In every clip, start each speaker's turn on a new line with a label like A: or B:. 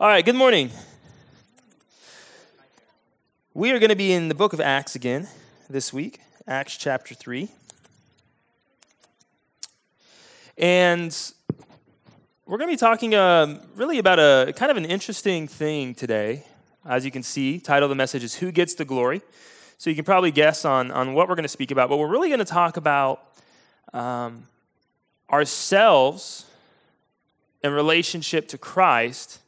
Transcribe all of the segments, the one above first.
A: All right, good morning. We are going to be in the book of Acts again this week, Acts chapter 3. And we're going to be talking um, really about a kind of an interesting thing today. As you can see, title of the message is Who Gets the Glory? So you can probably guess on, on what we're going to speak about, but we're really going to talk about um, ourselves in relationship to Christ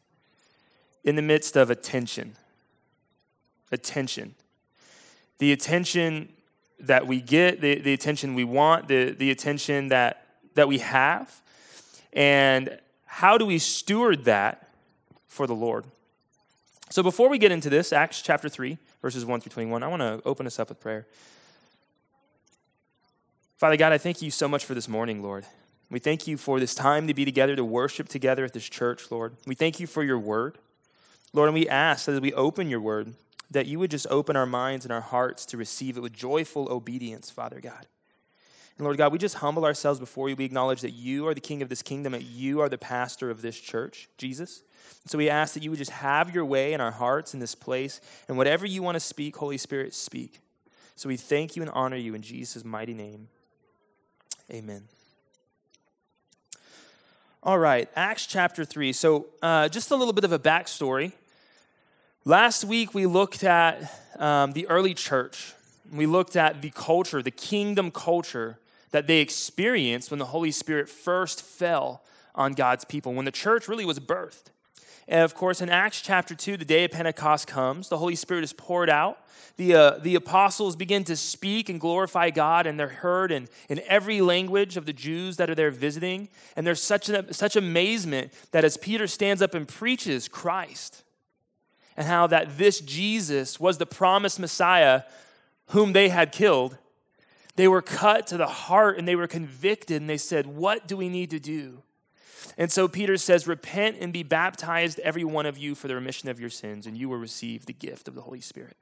A: in the midst of attention. Attention. The attention that we get, the, the attention we want, the, the attention that, that we have, and how do we steward that for the Lord? So before we get into this, Acts chapter 3, verses 1 through 21, I want to open us up with prayer. Father God, I thank you so much for this morning, Lord. We thank you for this time to be together, to worship together at this church, Lord. We thank you for your word. Lord, and we ask that as we open your word, that you would just open our minds and our hearts to receive it with joyful obedience, Father God. And Lord God, we just humble ourselves before you. We acknowledge that you are the king of this kingdom, that you are the pastor of this church, Jesus. So we ask that you would just have your way in our hearts in this place, and whatever you want to speak, Holy Spirit, speak. So we thank you and honor you in Jesus' mighty name. Amen. All right, Acts chapter 3. So, uh, just a little bit of a backstory. Last week, we looked at um, the early church. We looked at the culture, the kingdom culture that they experienced when the Holy Spirit first fell on God's people, when the church really was birthed. And of course, in Acts chapter 2, the day of Pentecost comes, the Holy Spirit is poured out. The, uh, the apostles begin to speak and glorify God, and they're heard in, in every language of the Jews that are there visiting. And there's such, such amazement that as Peter stands up and preaches Christ, and how that this Jesus was the promised Messiah whom they had killed, they were cut to the heart and they were convicted, and they said, What do we need to do? And so Peter says, Repent and be baptized, every one of you, for the remission of your sins, and you will receive the gift of the Holy Spirit.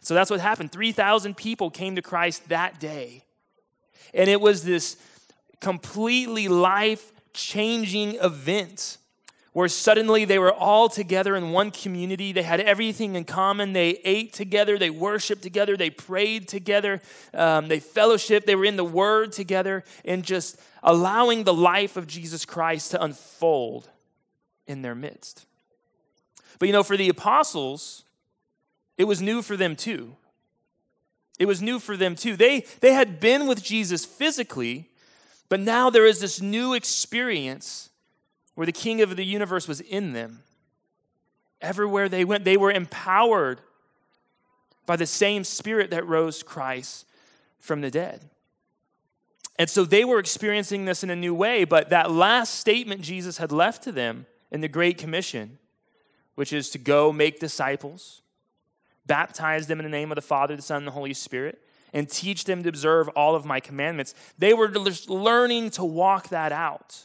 A: So that's what happened. 3,000 people came to Christ that day. And it was this completely life changing event where suddenly they were all together in one community. They had everything in common. They ate together, they worshiped together, they prayed together, um, they fellowshiped, they were in the Word together, and just allowing the life of Jesus Christ to unfold in their midst. But you know, for the apostles, it was new for them too. It was new for them too. They, they had been with Jesus physically, but now there is this new experience where the king of the universe was in them. Everywhere they went, they were empowered by the same spirit that rose Christ from the dead. And so they were experiencing this in a new way, but that last statement Jesus had left to them in the Great Commission, which is to go make disciples, baptize them in the name of the Father, the Son, and the Holy Spirit, and teach them to observe all of my commandments. They were learning to walk that out.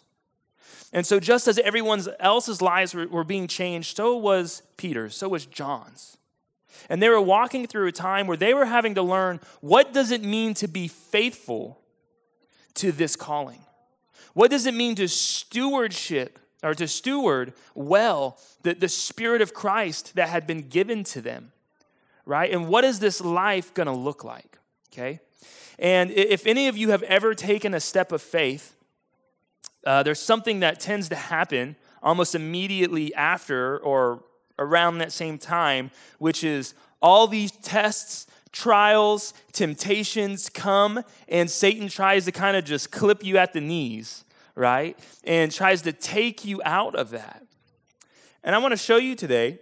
A: And so, just as everyone else's lives were, were being changed, so was Peter's, so was John's. And they were walking through a time where they were having to learn what does it mean to be faithful to this calling? What does it mean to stewardship or to steward well the, the Spirit of Christ that had been given to them? Right? And what is this life going to look like? Okay? And if any of you have ever taken a step of faith, uh, there's something that tends to happen almost immediately after or around that same time, which is all these tests trials, temptations come, and Satan tries to kind of just clip you at the knees, right? And tries to take you out of that. And I want to show you today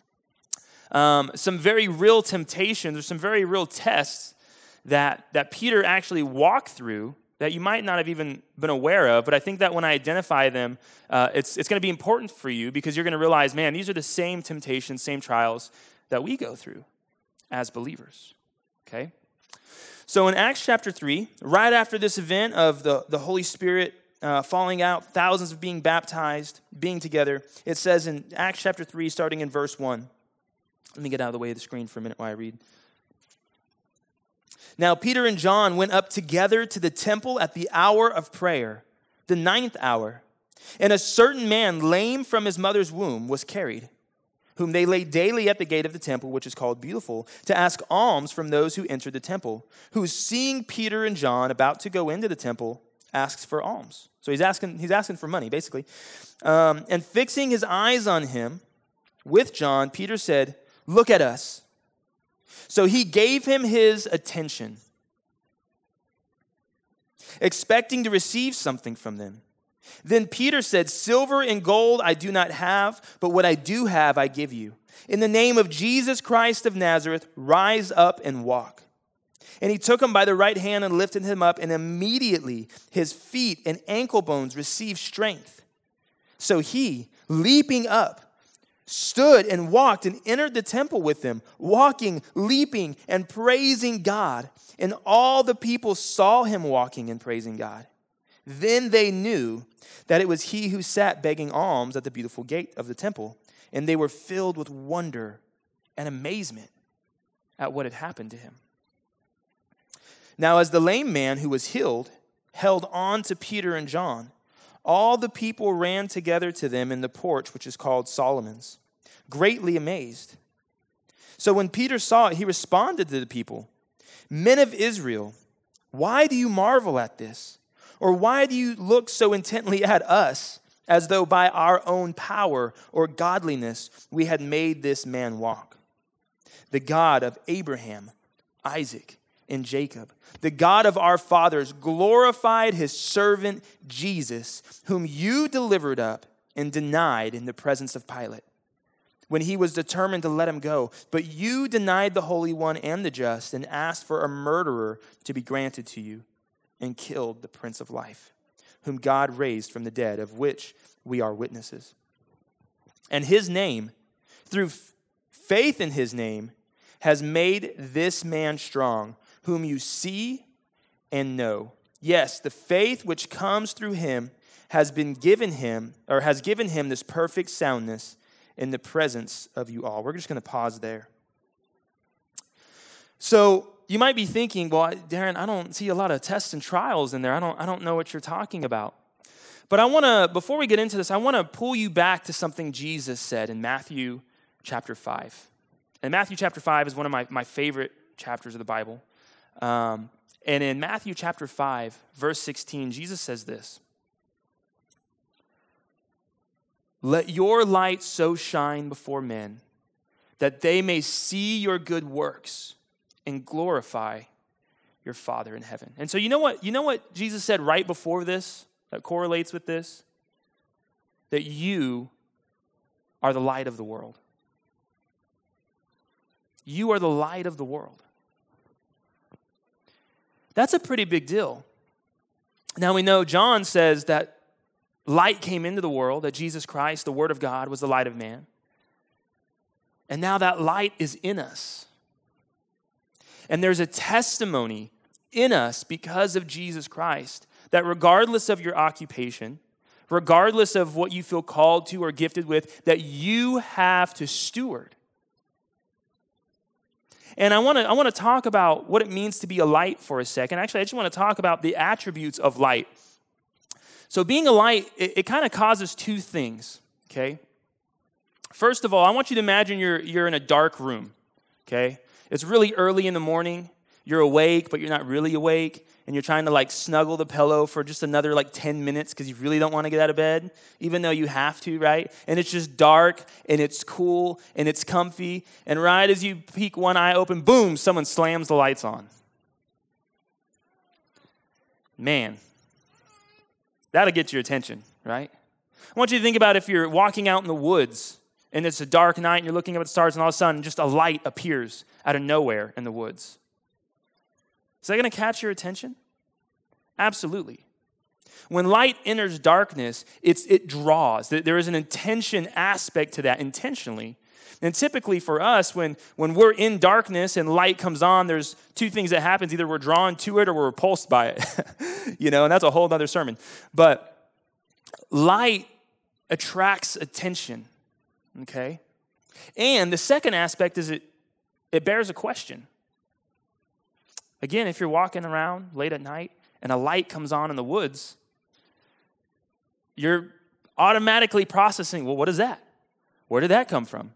A: um, some very real temptations or some very real tests that, that Peter actually walked through that you might not have even been aware of, but I think that when I identify them, uh, it's, it's going to be important for you because you're going to realize, man, these are the same temptations, same trials that we go through as believers. Okay? So in Acts chapter 3, right after this event of the, the Holy Spirit uh, falling out, thousands of being baptized, being together, it says in Acts chapter 3, starting in verse 1. Let me get out of the way of the screen for a minute while I read. Now, Peter and John went up together to the temple at the hour of prayer, the ninth hour And a certain man, lame from his mother's womb, was carried, whom they laid daily at the gate of the temple, which is called Beautiful, to ask alms from those who entered the temple, who, seeing Peter and John about to go into the temple, asks for alms. So he's asking, he's asking for money, basically. Um, and fixing his eyes on him with John, Peter said, Look at us. So he gave him his attention, expecting to receive something from them. Then Peter said, Silver and gold I do not have, but what I do have I give you. In the name of Jesus Christ of Nazareth, rise up and walk. And he took him by the right hand and lifted him up, and immediately his feet and ankle bones received strength. So he, leaping up, stood and walked and entered the temple with them, walking, leaping, and praising God. And all the people saw him walking and praising God. Then they knew that it was he who sat begging alms at the beautiful gate of the temple, and they were filled with wonder and amazement at what had happened to him. Now, as the lame man who was healed held on to Peter and John, all the people ran together to them in the porch, which is called Solomon's, greatly amazed. So when Peter saw it, he responded to the people Men of Israel, why do you marvel at this? Or why do you look so intently at us, as though by our own power or godliness we had made this man walk? The God of Abraham, Isaac, and Jacob, the God of our fathers, glorified his servant Jesus, whom you delivered up and denied in the presence of Pilate when he was determined to let him go. But you denied the Holy One and the just and asked for a murderer to be granted to you and killed the Prince of Life, whom God raised from the dead, of which we are witnesses. And his name, through faith in his name, has made this man strong, whom you see and know. Yes, the faith which comes through him has been given him, or has given him this perfect soundness in the presence of you all. We're just going to pause there. So, you might be thinking, well, Darren, I don't see a lot of tests and trials in there. I don't, I don't know what you're talking about. But I want to, before we get into this, I want to pull you back to something Jesus said in Matthew chapter 5. And Matthew chapter 5 is one of my, my favorite chapters of the Bible. Um, and in Matthew chapter 5, verse 16, Jesus says this Let your light so shine before men that they may see your good works and glorify your Father in heaven. And so you know what? You know what Jesus said right before this that correlates with this? That you are the light of the world. You are the light of the world. That's a pretty big deal. Now we know John says that light came into the world, that Jesus Christ, the Word of God, was the light of man. And now that light is in us. And there's a testimony in us because of Jesus Christ that regardless of your occupation, regardless of what you feel called to or gifted with, that you have to steward. And I want to I want to talk about what it means to be a light for a second. Actually, I just want to talk about the attributes of light. So, being a light, it, it kind of causes two things, okay? First of all, I want you to imagine you're, you're in a dark room, okay? It's really early in the morning. You're awake, but you're not really awake. And you're trying to like snuggle the pillow for just another like 10 minutes because you really don't want to get out of bed, even though you have to, right? And it's just dark and it's cool and it's comfy. And right as you peek one eye open, boom, someone slams the lights on. Man, that'll get your attention, right? I want you to think about if you're walking out in the woods and it's a dark night and you're looking up at the stars and all of a sudden just a light appears out of nowhere in the woods. Is that going to catch your attention? Absolutely. When light enters darkness, it's, it draws. There is an intention aspect to that intentionally. And typically for us, when, when we're in darkness and light comes on, there's two things that happens. Either we're drawn to it or we're repulsed by it. you know, and that's a whole other sermon. But light attracts attention. Okay? And the second aspect is it, it bears a question. Again, if you're walking around late at night and a light comes on in the woods, you're automatically processing, well, what is that? Where did that come from?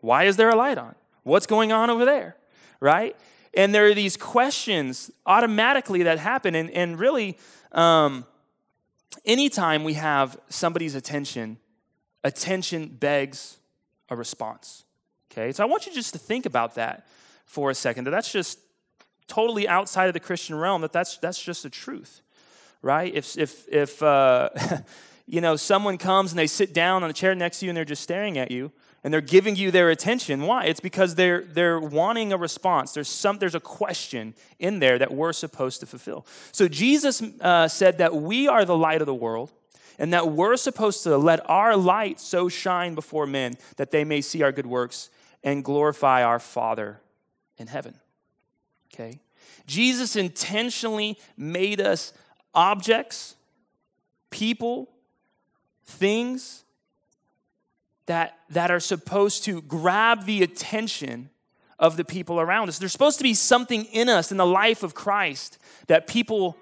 A: Why is there a light on? What's going on over there? Right? And there are these questions automatically that happen. And, and really, um, anytime we have somebody's attention, attention begs a response. Okay? So I want you just to think about that for a second. That that's just totally outside of the Christian realm, that that's, that's just the truth. Right? If, if, if uh, you know, someone comes and they sit down on the chair next to you and they're just staring at you, and they're giving you their attention. Why? It's because they're, they're wanting a response. There's, some, there's a question in there that we're supposed to fulfill. So Jesus uh, said that we are the light of the world and that we're supposed to let our light so shine before men that they may see our good works and glorify our Father in heaven. Okay? Jesus intentionally made us objects, people, things that, that are supposed to grab the attention of the people around us. There's supposed to be something in us in the life of Christ that people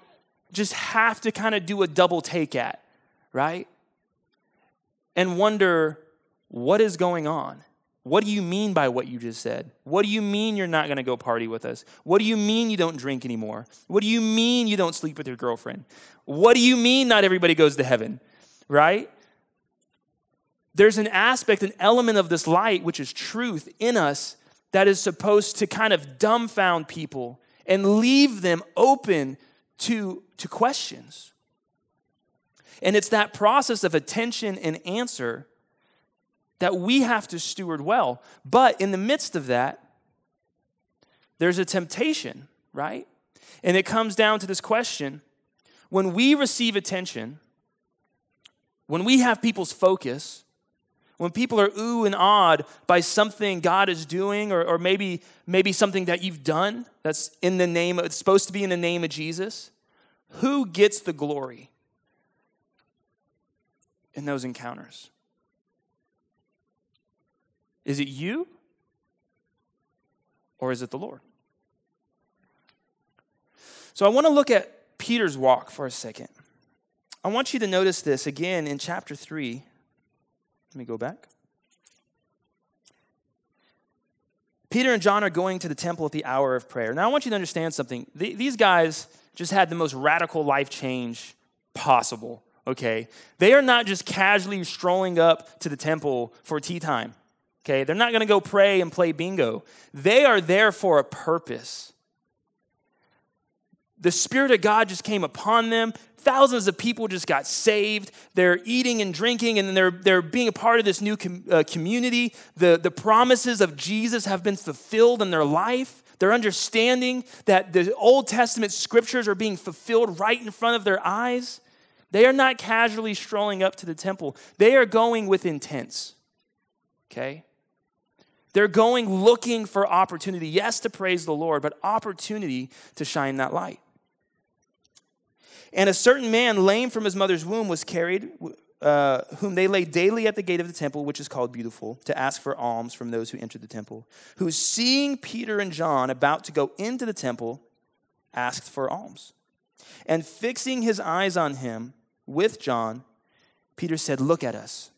A: just have to kind of do a double take at, right? And wonder what is going on? What do you mean by what you just said? What do you mean you're not going to go party with us? What do you mean you don't drink anymore? What do you mean you don't sleep with your girlfriend? What do you mean not everybody goes to heaven? Right? there's an aspect, an element of this light, which is truth in us, that is supposed to kind of dumbfound people and leave them open to, to questions. And it's that process of attention and answer that we have to steward well. But in the midst of that, there's a temptation, right? And it comes down to this question when we receive attention, when we have people's focus, when people are ooh and awed by something God is doing, or, or maybe, maybe something that you've done that's in the name, of, it's supposed to be in the name of Jesus, who gets the glory in those encounters? Is it you? Or is it the Lord? So I want to look at Peter's walk for a second. I want you to notice this again in chapter 3 let me go back. Peter and John are going to the temple at the hour of prayer. Now, I want you to understand something. These guys just had the most radical life change possible, okay? They are not just casually strolling up to the temple for tea time, okay? They're not gonna go pray and play bingo. They are there for a purpose. The Spirit of God just came upon them. Thousands of people just got saved. They're eating and drinking, and they're, they're being a part of this new com- uh, community. The, the promises of Jesus have been fulfilled in their life. They're understanding that the Old Testament scriptures are being fulfilled right in front of their eyes. They are not casually strolling up to the temple, they are going with intents. Okay? They're going looking for opportunity, yes, to praise the Lord, but opportunity to shine that light. And a certain man, lame from his mother's womb, was carried, uh, whom they laid daily at the gate of the temple, which is called Beautiful, to ask for alms from those who entered the temple. Who, seeing Peter and John about to go into the temple, asked for alms. And fixing his eyes on him with John, Peter said, Look at us.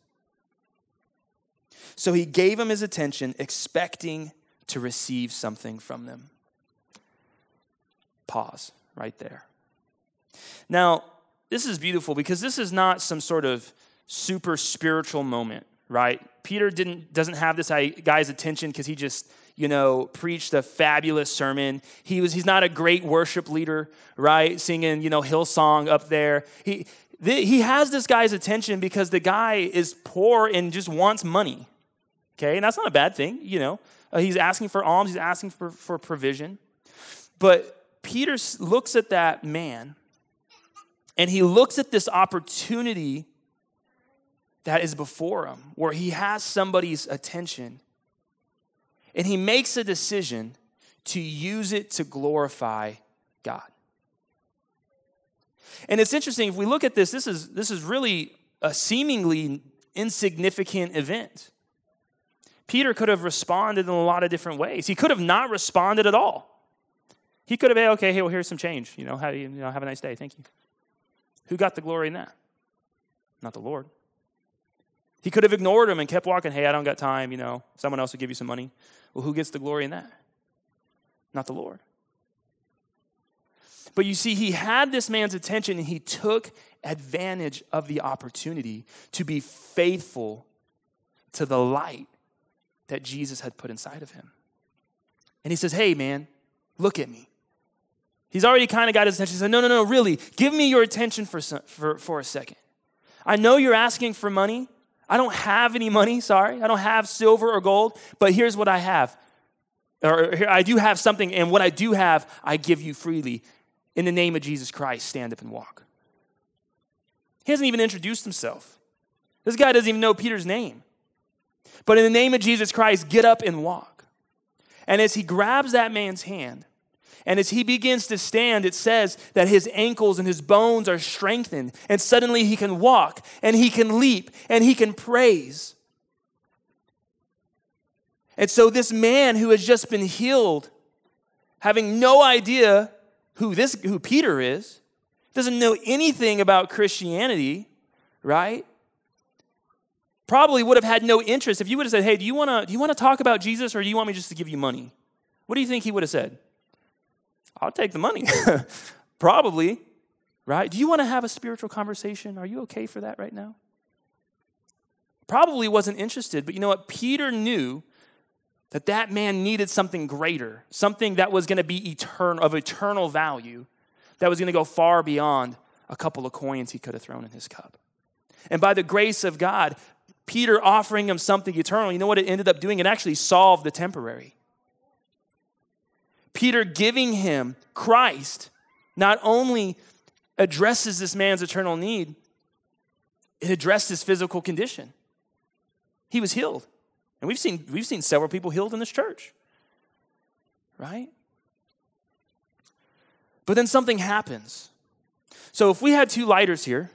A: So he gave him his attention, expecting to receive something from them. Pause right there. Now, this is beautiful because this is not some sort of super spiritual moment, right? Peter didn't doesn't have this guy's attention because he just you know preached a fabulous sermon. He was he's not a great worship leader, right? Singing you know Hillsong up there. He he has this guy's attention because the guy is poor and just wants money. Okay, and that's not a bad thing, you know. Uh, he's asking for alms. He's asking for for provision, but Peter looks at that man and he looks at this opportunity that is before him, where he has somebody's attention, and he makes a decision to use it to glorify God. And it's interesting, if we look at this, this is, this is really a seemingly insignificant event. Peter could have responded in a lot of different ways. He could have not responded at all. He could have been, okay, hey, well, here's some change. You know, have, you know, have a nice day. Thank you. Who got the glory in that? Not the Lord. He could have ignored him and kept walking. Hey, I don't got time, you know, someone else will give you some money. Well, who gets the glory in that? Not the Lord. But you see, he had this man's attention and he took advantage of the opportunity to be faithful to the light that Jesus had put inside of him. And he says, Hey, man, look at me. He's already kind of got his attention. He said, No, no, no, really, give me your attention for, for, for a second. I know you're asking for money. I don't have any money, sorry. I don't have silver or gold, but here's what I have. Or here, I do have something, and what I do have, I give you freely. In the name of Jesus Christ, stand up and walk. He hasn't even introduced himself. This guy doesn't even know Peter's name. But in the name of Jesus Christ, get up and walk. And as he grabs that man's hand, and as he begins to stand, it says that his ankles and his bones are strengthened, and suddenly he can walk, and he can leap, and he can praise. And so, this man who has just been healed, having no idea who, this, who Peter is, doesn't know anything about Christianity, right? Probably would have had no interest if you would have said, Hey, do you want to do you want to talk about Jesus or do you want me just to give you money? What do you think he would have said? I'll take the money. Probably, right? Do you want to have a spiritual conversation? Are you okay for that right now? Probably wasn't interested, but you know what? Peter knew that that man needed something greater, something that was going to be eternal, of eternal value, that was going to go far beyond a couple of coins he could have thrown in his cup. And by the grace of God, Peter offering him something eternal, you know what it ended up doing? It actually solved the temporary. Peter giving him Christ not only addresses this man's eternal need, it addressed his physical condition. He was healed. And we've seen, we've seen several people healed in this church, right? But then something happens. So if we had two lighters here,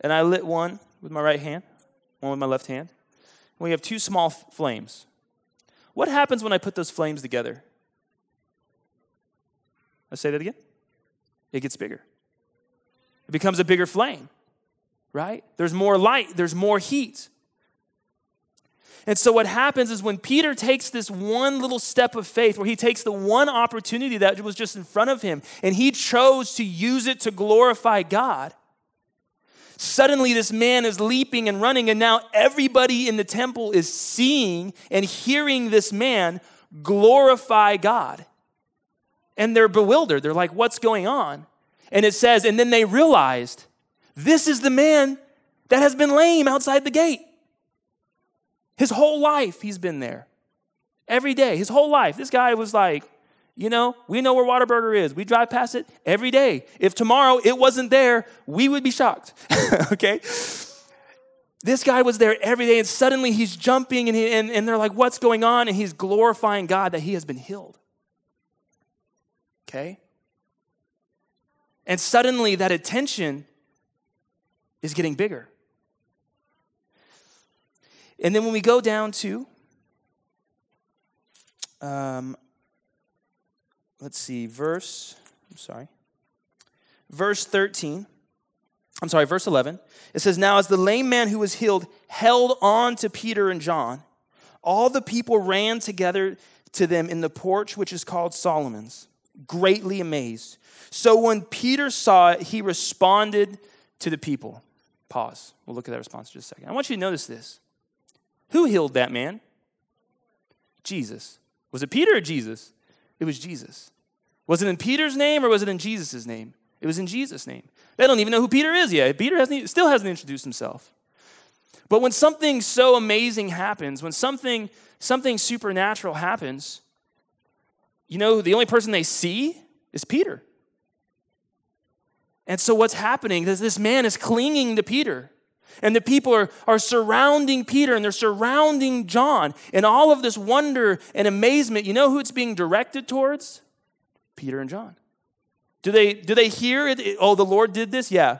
A: and I lit one with my right hand, one with my left hand, And we have two small flames. What happens when I put those flames together? Let's say that again. It gets bigger. It becomes a bigger flame, right? There's more light, there's more heat. And so, what happens is when Peter takes this one little step of faith, where he takes the one opportunity that was just in front of him, and he chose to use it to glorify God, Suddenly, this man is leaping and running, and now everybody in the temple is seeing and hearing this man glorify God. And they're bewildered. They're like, What's going on? And it says, And then they realized, This is the man that has been lame outside the gate. His whole life, he's been there. Every day, his whole life. This guy was like, you know, we know where Whataburger is. We drive past it every day. If tomorrow it wasn't there, we would be shocked. okay? This guy was there every day, and suddenly he's jumping, and, he, and, and they're like, What's going on? And he's glorifying God that he has been healed. Okay? And suddenly that attention is getting bigger. And then when we go down to um, let's see, verse, I'm sorry, verse 13. I'm sorry, verse 11. It says, Now as the lame man who was healed held on to Peter and John, all the people ran together to them in the porch which is called Solomon's, greatly amazed. So when Peter saw it, he responded to the people. Pause. We'll look at that response in just a second. I want you to notice this. Who healed that man? Jesus. Was it Peter or Jesus? It was Jesus. Was it in Peter's name or was it in Jesus' name? It was in Jesus' name. They don't even know who Peter is yet. Peter hasn't, still hasn't introduced himself. But when something so amazing happens, when something, something supernatural happens, you know, the only person they see is Peter. And so what's happening is this man is clinging to Peter. And the people are, are surrounding Peter and they're surrounding John. And all of this wonder and amazement, you know who it's being directed towards? Peter and John. Do they, do they hear it? Oh, the Lord did this? Yeah.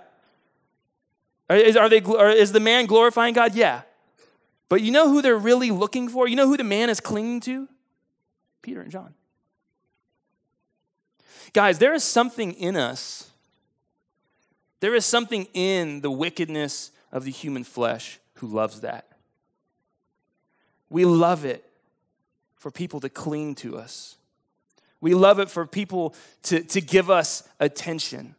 A: Is, are they, is the man glorifying God? Yeah. But you know who they're really looking for? You know who the man is clinging to? Peter and John. Guys, there is something in us. There is something in the wickedness of the human flesh who loves that. We love it for people to cling to us. We love it for people to, to give us attention,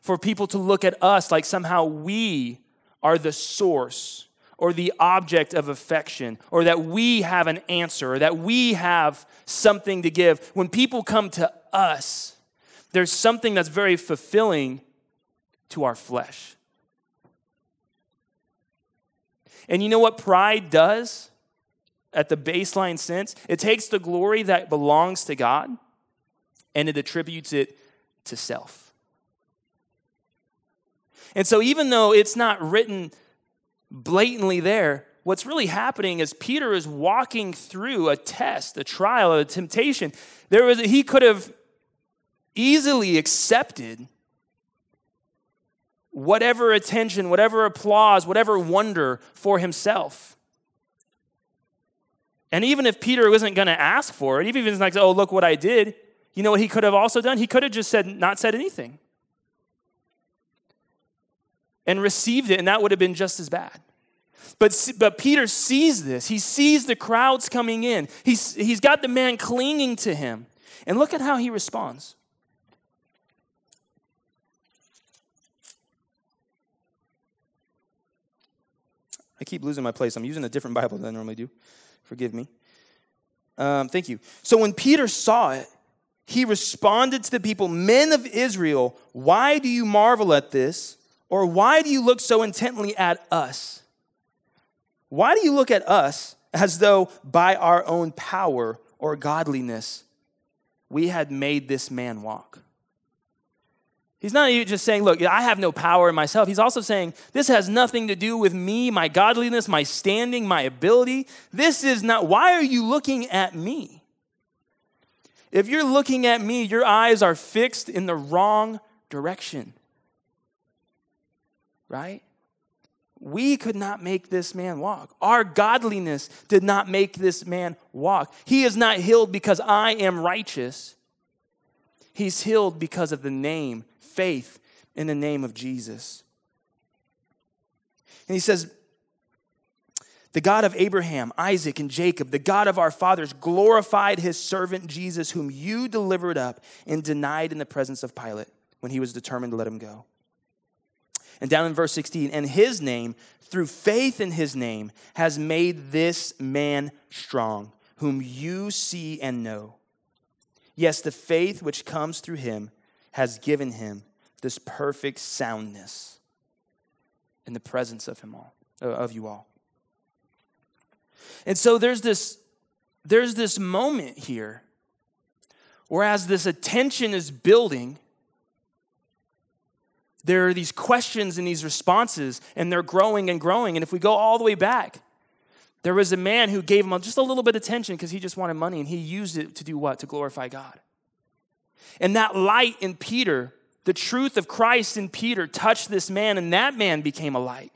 A: for people to look at us like somehow we are the source or the object of affection, or that we have an answer, or that we have something to give. When people come to us, there's something that's very fulfilling to our flesh. And you know what pride does at the baseline sense? It takes the glory that belongs to God and it attributes it to self. And so, even though it's not written blatantly there, what's really happening is Peter is walking through a test, a trial, a temptation. There was he could have easily accepted whatever attention, whatever applause, whatever wonder for himself. And even if Peter wasn't going to ask for it, even if he's like, oh, look what I did, you know what he could have also done? He could have just said, not said anything and received it, and that would have been just as bad. But, but Peter sees this. He sees the crowds coming in. He's, he's got the man clinging to him. And look at how he responds. I keep losing my place. I'm using a different Bible than I normally do. Forgive me. Um, thank you. So when Peter saw it, he responded to the people, Men of Israel, why do you marvel at this? Or why do you look so intently at us? Why do you look at us as though by our own power or godliness we had made this man walk? He's not just saying, look, I have no power in myself. He's also saying, this has nothing to do with me, my godliness, my standing, my ability. This is not, why are you looking at me? If you're looking at me, your eyes are fixed in the wrong direction. Right? We could not make this man walk. Our godliness did not make this man walk. He is not healed because I am righteous. He's healed because of the name faith in the name of Jesus. And he says, the God of Abraham, Isaac, and Jacob, the God of our fathers, glorified his servant Jesus, whom you delivered up and denied in the presence of Pilate when he was determined to let him go. And down in verse 16, and his name, through faith in his name, has made this man strong, whom you see and know. Yes, the faith which comes through him has given him this perfect soundness in the presence of him all uh, of you all. And so there's this there's this moment here whereas this attention is building there are these questions and these responses and they're growing and growing. And if we go all the way back there was a man who gave him just a little bit of attention because he just wanted money and he used it to do what? To glorify god and that light in Peter, the truth of Christ in Peter, touched this man, and that man became a light.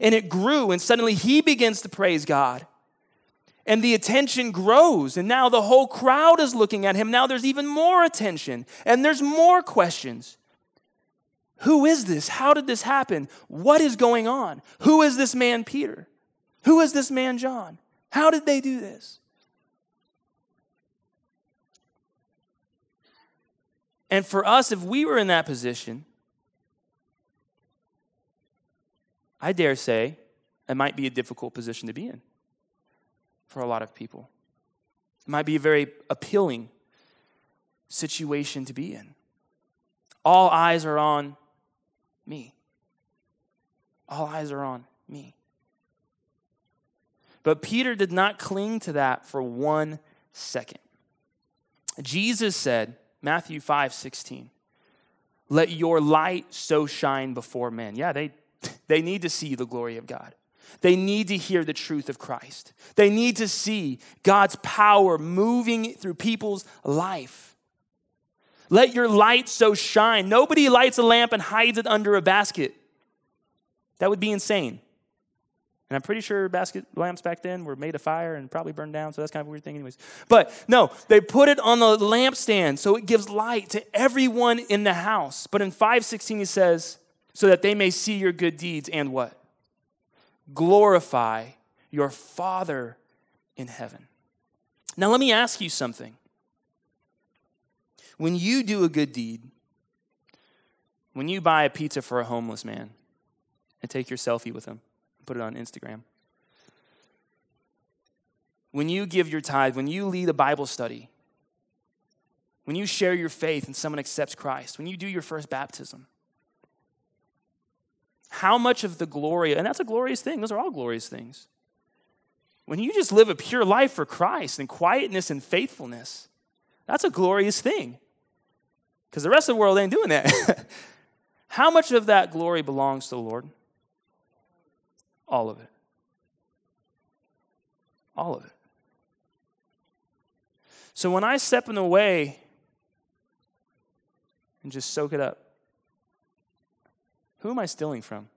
A: And it grew, and suddenly he begins to praise God. And the attention grows, and now the whole crowd is looking at him. Now there's even more attention, and there's more questions. Who is this? How did this happen? What is going on? Who is this man, Peter? Who is this man, John? How did they do this? And for us, if we were in that position, I dare say it might be a difficult position to be in for a lot of people. It might be a very appealing situation to be in. All eyes are on me. All eyes are on me. But Peter did not cling to that for one second. Jesus said, Matthew 5 16. Let your light so shine before men. Yeah, they, they need to see the glory of God. They need to hear the truth of Christ. They need to see God's power moving through people's life. Let your light so shine. Nobody lights a lamp and hides it under a basket. That would be insane. And I'm pretty sure basket lamps back then were made of fire and probably burned down, so that's kind of a weird thing, anyways. But no, they put it on the lampstand so it gives light to everyone in the house. But in 516, he says, so that they may see your good deeds and what? Glorify your Father in heaven. Now, let me ask you something. When you do a good deed, when you buy a pizza for a homeless man and take your selfie with him put it on Instagram, when you give your tithe, when you lead a Bible study, when you share your faith and someone accepts Christ, when you do your first baptism, how much of the glory, and that's a glorious thing, those are all glorious things. When you just live a pure life for Christ in quietness and faithfulness, that's a glorious thing. Because the rest of the world ain't doing that. how much of that glory belongs to the Lord? All of it. All of it. So when I step in the way and just soak it up, who am I stealing from?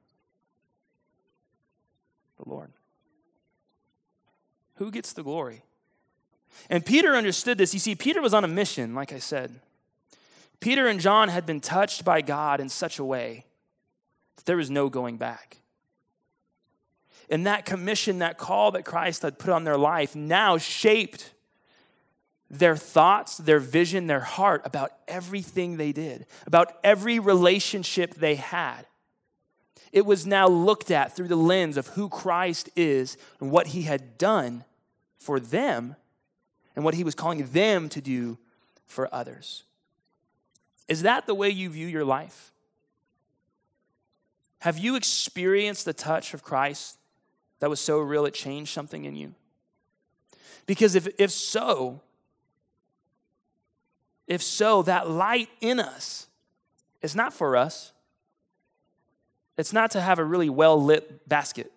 A: The Lord. Who gets the glory? And Peter understood this. You see, Peter was on a mission, like I said. Peter and John had been touched by God in such a way that there was no going back. And that commission, that call that Christ had put on their life, now shaped their thoughts, their vision, their heart about everything they did, about every relationship they had. It was now looked at through the lens of who Christ is and what he had done for them and what he was calling them to do for others. Is that the way you view your life? Have you experienced the touch of Christ that was so real it changed something in you? Because if, if so, if so, that light in us is not for us. It's not to have a really well lit basket.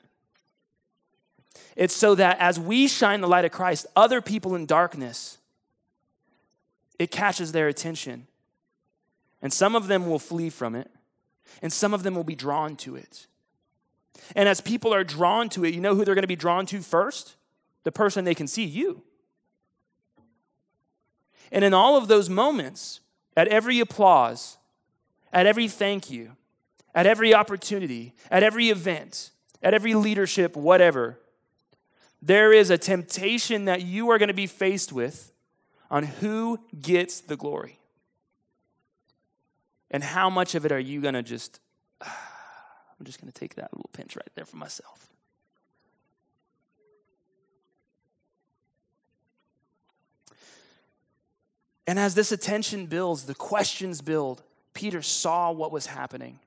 A: It's so that as we shine the light of Christ, other people in darkness, it catches their attention. And some of them will flee from it, and some of them will be drawn to it. And as people are drawn to it, you know who they're going to be drawn to first? The person they can see, you. And in all of those moments, at every applause, at every thank you, at every opportunity, at every event, at every leadership, whatever, there is a temptation that you are going to be faced with on who gets the glory. And how much of it are you going to just, ah, I'm just going to take that little pinch right there for myself. And as this attention builds, the questions build, Peter saw what was happening.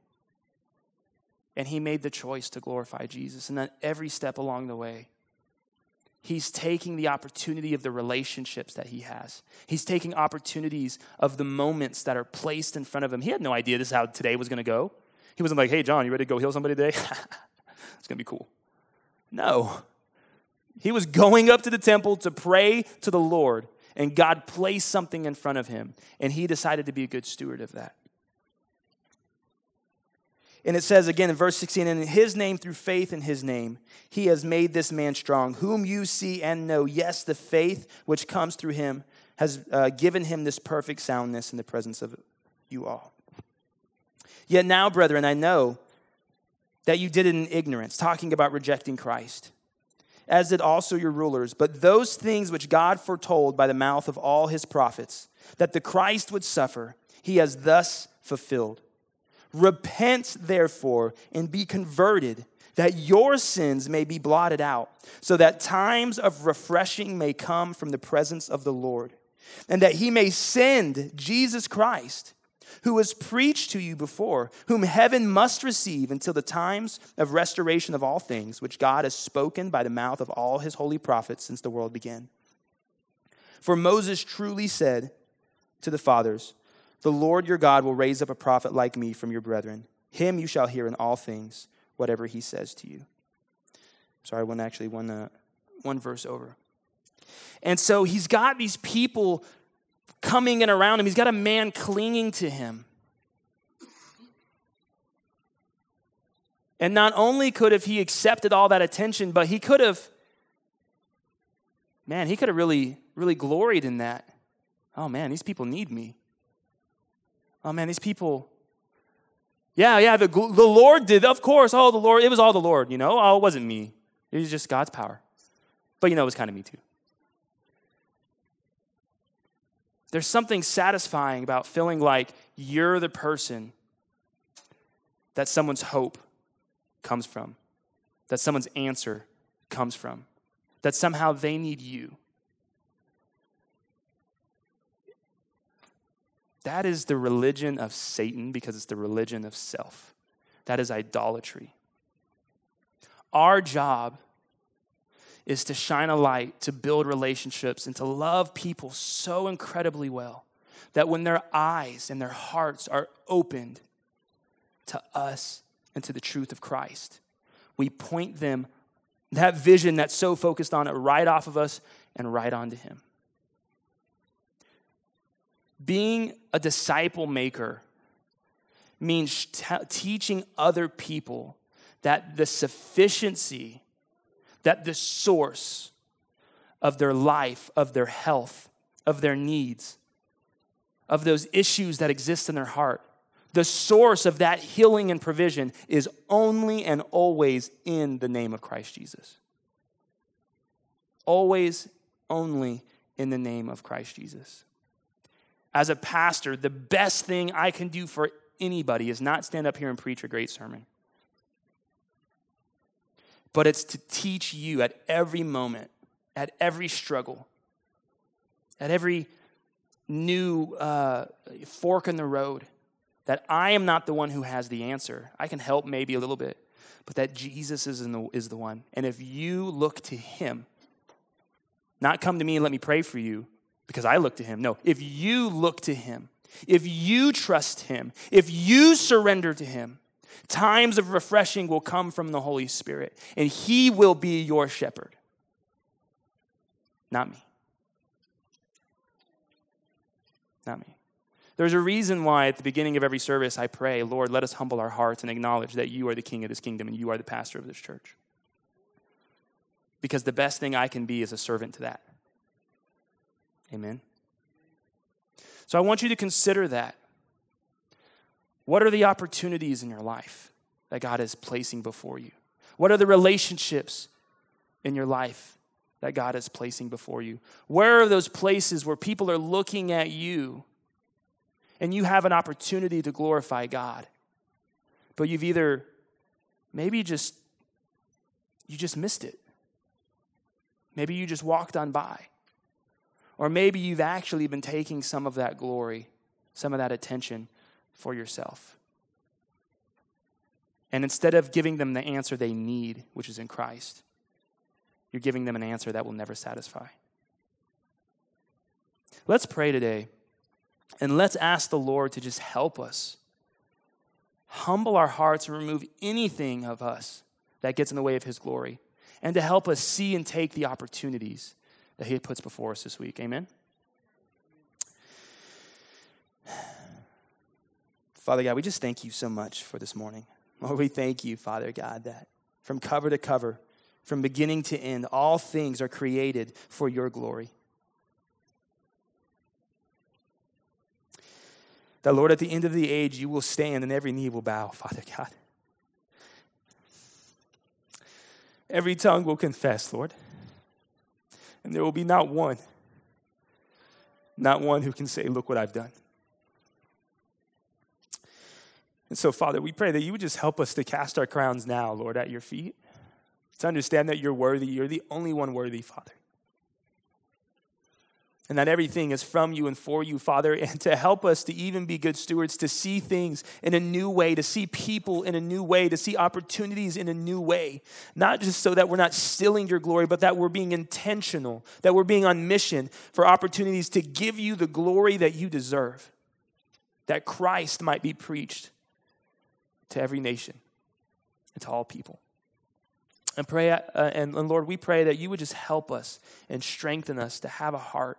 A: And he made the choice to glorify Jesus. And then every step along the way, he's taking the opportunity of the relationships that he has. He's taking opportunities of the moments that are placed in front of him. He had no idea this is how today was going to go. He wasn't like, hey, John, you ready to go heal somebody today? it's going to be cool. No. He was going up to the temple to pray to the Lord and God placed something in front of him, and he decided to be a good steward of that. And it says again in verse 16, and in his name, through faith in his name, he has made this man strong, whom you see and know. Yes, the faith which comes through him has uh, given him this perfect soundness in the presence of you all. Yet now, brethren, I know that you did it in ignorance, talking about rejecting Christ as did also your rulers. But those things which God foretold by the mouth of all his prophets, that the Christ would suffer, he has thus fulfilled. Repent, therefore, and be converted, that your sins may be blotted out, so that times of refreshing may come from the presence of the Lord, and that he may send Jesus Christ who was preached to you before, whom heaven must receive until the times of restoration of all things, which God has spoken by the mouth of all his holy prophets since the world began. For Moses truly said to the fathers, The Lord your God will raise up a prophet like me from your brethren. Him you shall hear in all things, whatever he says to you. Sorry, one actually one, uh, one verse over. And so he's got these people coming and around him. He's got a man clinging to him. And not only could have he accepted all that attention, but he could have, man, he could have really, really gloried in that. Oh man, these people need me. Oh man, these people, Yeah, yeah, the, the Lord did. Of course. Oh, the Lord. It was all the Lord, you know? Oh, it wasn't me. It was just God's power. But, you know, it was kind of me too. There's something satisfying about feeling like you're the person that someone's hope comes from, that someone's answer comes from, that somehow they need you. That is the religion of Satan because it's the religion of self. That is idolatry. Our job is to shine a light, to build relationships, and to love people so incredibly well that when their eyes and their hearts are opened to us and to the truth of Christ, we point them that vision that's so focused on it right off of us and right onto Him. Being a disciple maker means t- teaching other people that the sufficiency, that the source of their life, of their health, of their needs, of those issues that exist in their heart, the source of that healing and provision is only and always in the name of Christ Jesus. Always, only in the name of Christ Jesus as a pastor, the best thing I can do for anybody is not stand up here and preach a great sermon. But it's to teach you at every moment, at every struggle, at every new uh, fork in the road, that I am not the one who has the answer. I can help maybe a little bit, but that Jesus is, the, is the one. And if you look to him, not come to me and let me pray for you, because I look to him. No, if you look to him, if you trust him, if you surrender to him, times of refreshing will come from the Holy Spirit, and he will be your shepherd, not me. Not me. There's a reason why at the beginning of every service I pray, Lord, let us humble our hearts and acknowledge that you are the king of this kingdom and you are the pastor of this church. Because the best thing I can be is a servant to that. Amen. So I want you to consider that. What are the opportunities in your life that God is placing before you? What are the relationships in your life that God is placing before you? Where are those places where people are looking at you and you have an opportunity to glorify God? But you've either maybe just you just missed it. Maybe you just walked on by. Or maybe you've actually been taking some of that glory, some of that attention for yourself. And instead of giving them the answer they need, which is in Christ, you're giving them an answer that will never satisfy. Let's pray today and let's ask the Lord to just help us. Humble our hearts and remove anything of us that gets in the way of His glory, and to help us see and take the opportunities that He puts before us this week. Amen? Father God, we just thank you so much for this morning. Lord, we thank you, Father God, that from cover to cover, from beginning to end, all things are created for your glory. That, Lord, at the end of the age, you will stand and every knee will bow, Father God. Every tongue will confess, Lord and there will be not one, not one who can say, Look what I've done. And so, Father, we pray that you would just help us to cast our crowns now, Lord, at your feet, to understand that you're worthy. You're the only one worthy, Father and that everything is from you and for you, Father, and to help us to even be good stewards, to see things in a new way, to see people in a new way, to see opportunities in a new way. Not just so that we're not stealing your glory, but that we're being intentional, that we're being on mission for opportunities to give you the glory that you deserve, that Christ might be preached to every nation and to all people. And pray, uh, and, and Lord, we pray that you would just help us and strengthen us to have a heart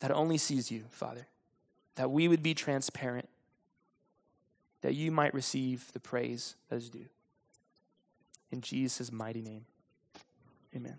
A: that only sees you, Father, that we would be transparent, that you might receive the praise that is due. In Jesus' mighty name, amen.